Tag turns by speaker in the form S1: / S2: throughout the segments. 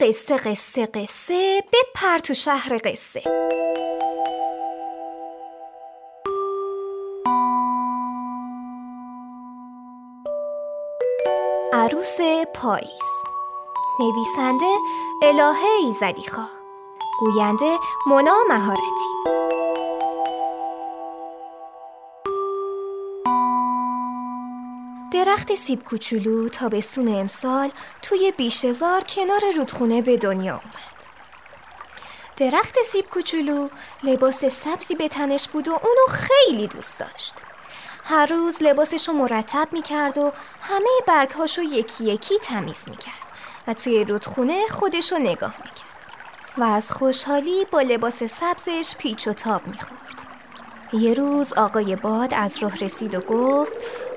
S1: قصه قصه قصه. بپر تو شهر قصه. عروس پاییز. نویسنده الهه ایزدی خواه گوینده مونا مهارتی. درخت سیب کوچولو تابستون امسال توی بیشزار کنار رودخونه به دنیا اومد. درخت سیب کوچولو لباس سبزی به تنش بود و اونو خیلی دوست داشت. هر روز لباسشو مرتب می‌کرد و همه برگهاشو یکی یکی تمیز می‌کرد و توی رودخونه خودشو نگاه می‌کرد و از خوشحالی با لباس سبزش پیچ و تاب می‌خورد. یه روز آقای باد از راه رسید و گفت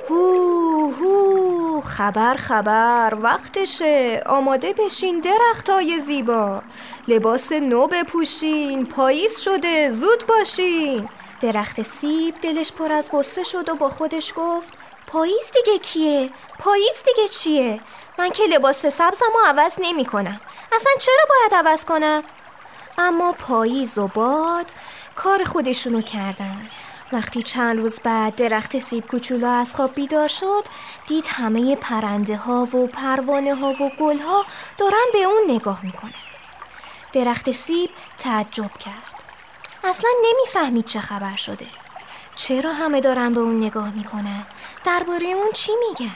S1: هو هو خبر خبر وقتشه آماده بشین درختای زیبا لباس نو بپوشین پاییز شده زود باشین درخت سیب دلش پر از غصه شد و با خودش گفت پاییز دیگه کیه؟ پاییز دیگه چیه؟ من که لباس سبزم و عوض نمی کنم اصلا چرا باید عوض کنم؟ اما پاییز و باد کار خودشونو کردن وقتی چند روز بعد درخت سیب کوچولو از خواب بیدار شد دید همه پرنده ها و پروانه ها و گل ها دارن به اون نگاه می‌کنن. درخت سیب تعجب کرد. اصلا نمی‌فهمید چه خبر شده. چرا همه دارن به اون نگاه می‌کنن؟ درباره اون چی میگن؟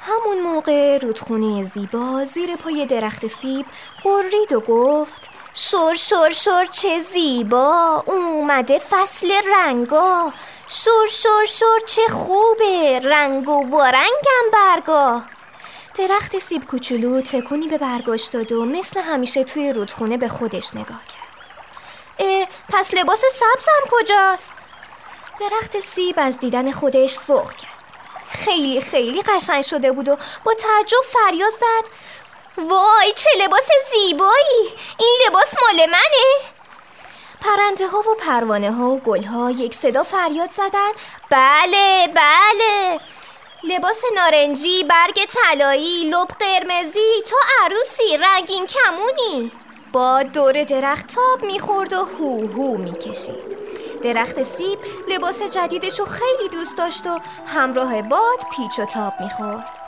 S1: همون موقع رودخونه زیبا زیر پای درخت سیب قرید و گفت شور شور شور چه زیبا! اومده فصل رنگا. شور شور شور چه خوبه. رنگ و وارنگم برگا. درخت سیب کوچولو تکونی به برگاش داد و مثل همیشه توی رودخونه به خودش نگاه کرد. اه پس لباس سبزم کجاست؟ درخت سیب از دیدن خودش سرخ کرد. خیلی خیلی قشنگ شده بود و با تعجب فریاد زد. وای چه لباس زیبایی. این لباس مال منه. پرنده ها و پروانه ها و گل ها یک صدا فریاد زدن. بله بله. لباس نارنجی برگ طلایی لب قرمزی. تو عروسی رنگین کمونی. با دور درخت تاب می‌خورد و هو هو می‌کشید. درخت سیب لباس جدیدشو خیلی دوست داشت و همراه باد پیچ و تاب می‌خورد.